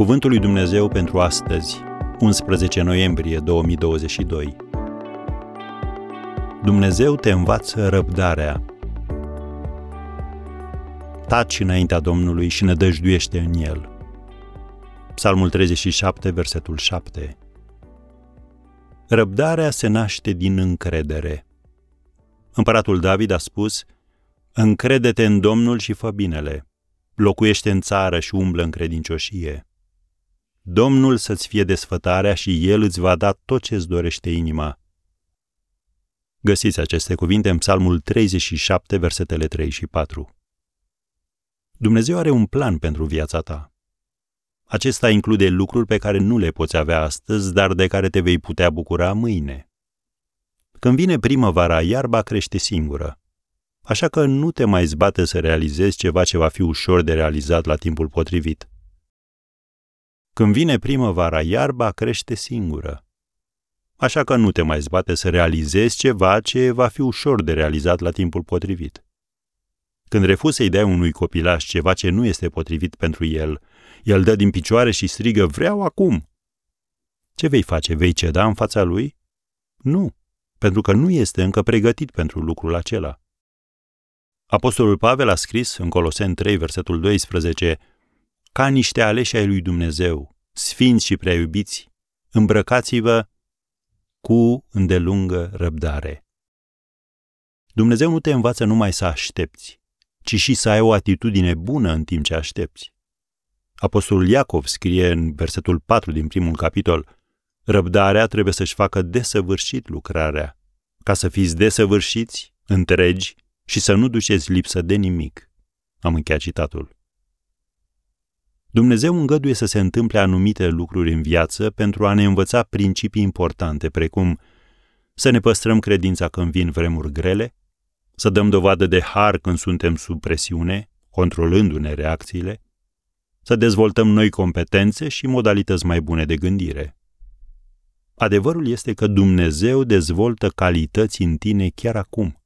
Cuvântul lui Dumnezeu pentru astăzi, 11 noiembrie 2022. Dumnezeu te învață răbdarea. Taci înaintea Domnului și nădăjduiește în El. Psalmul 37, versetul 7. Răbdarea se naște din încredere. Împăratul David a spus, Încrede-te în Domnul și fă binele. Locuiește în țară și umblă în credincioșie. Domnul să-ți fie desfătarea și El îți va da tot ce îți dorește inima. Găsiți aceste cuvinte în Psalmul 37, versetele 3 și 4. Dumnezeu are un plan pentru viața ta. Acesta include lucruri pe care nu le poți avea astăzi, dar de care te vei putea bucura mâine. Când vine primăvara, iarba crește singură. Așa că nu te mai zbate să realizezi ceva ce va fi ușor de realizat la timpul potrivit. Când vine primăvara, iarba crește singură. Așa că nu te mai zbate să realizezi ceva ce va fi ușor de realizat la timpul potrivit. Când refuzi să-i dai unui copilaș ceva ce nu este potrivit pentru el, el dă din picioare și strigă, vreau acum. Ce vei face? Vei ceda în fața lui? Nu, pentru că nu este încă pregătit pentru lucrul acela. Apostolul Pavel a scris în Coloseni 3, versetul 12, ca niște aleși ai lui Dumnezeu, sfinți și prea iubiți, îmbrăcați-vă cu îndelungă răbdare. Dumnezeu nu te învață numai să aștepți, ci și să ai o atitudine bună în timp ce aștepți. Apostolul Iacov scrie în versetul 4 din primul capitol, Răbdarea trebuie să-și facă desăvârșit lucrarea, ca să fiți desăvârșiți, întregi și să nu duceți lipsă de nimic. Am încheiat citatul. Dumnezeu îngăduie să se întâmple anumite lucruri în viață pentru a ne învăța principii importante, precum să ne păstrăm credința când vin vremuri grele, să dăm dovadă de har când suntem sub presiune, controlându-ne reacțiile, să dezvoltăm noi competențe și modalități mai bune de gândire. Adevărul este că Dumnezeu dezvoltă calități în tine chiar acum.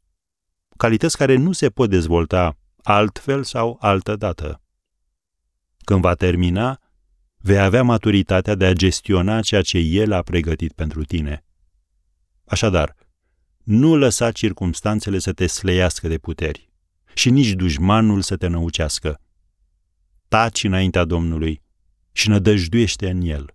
Calități care nu se pot dezvolta altfel sau altă dată. Când va termina, vei avea maturitatea de a gestiona ceea ce El a pregătit pentru tine. Așadar, nu lăsa circumstanțele să te sleiască de puteri și nici dușmanul să te năucească. Taci înaintea Domnului și nădăjduiește în El.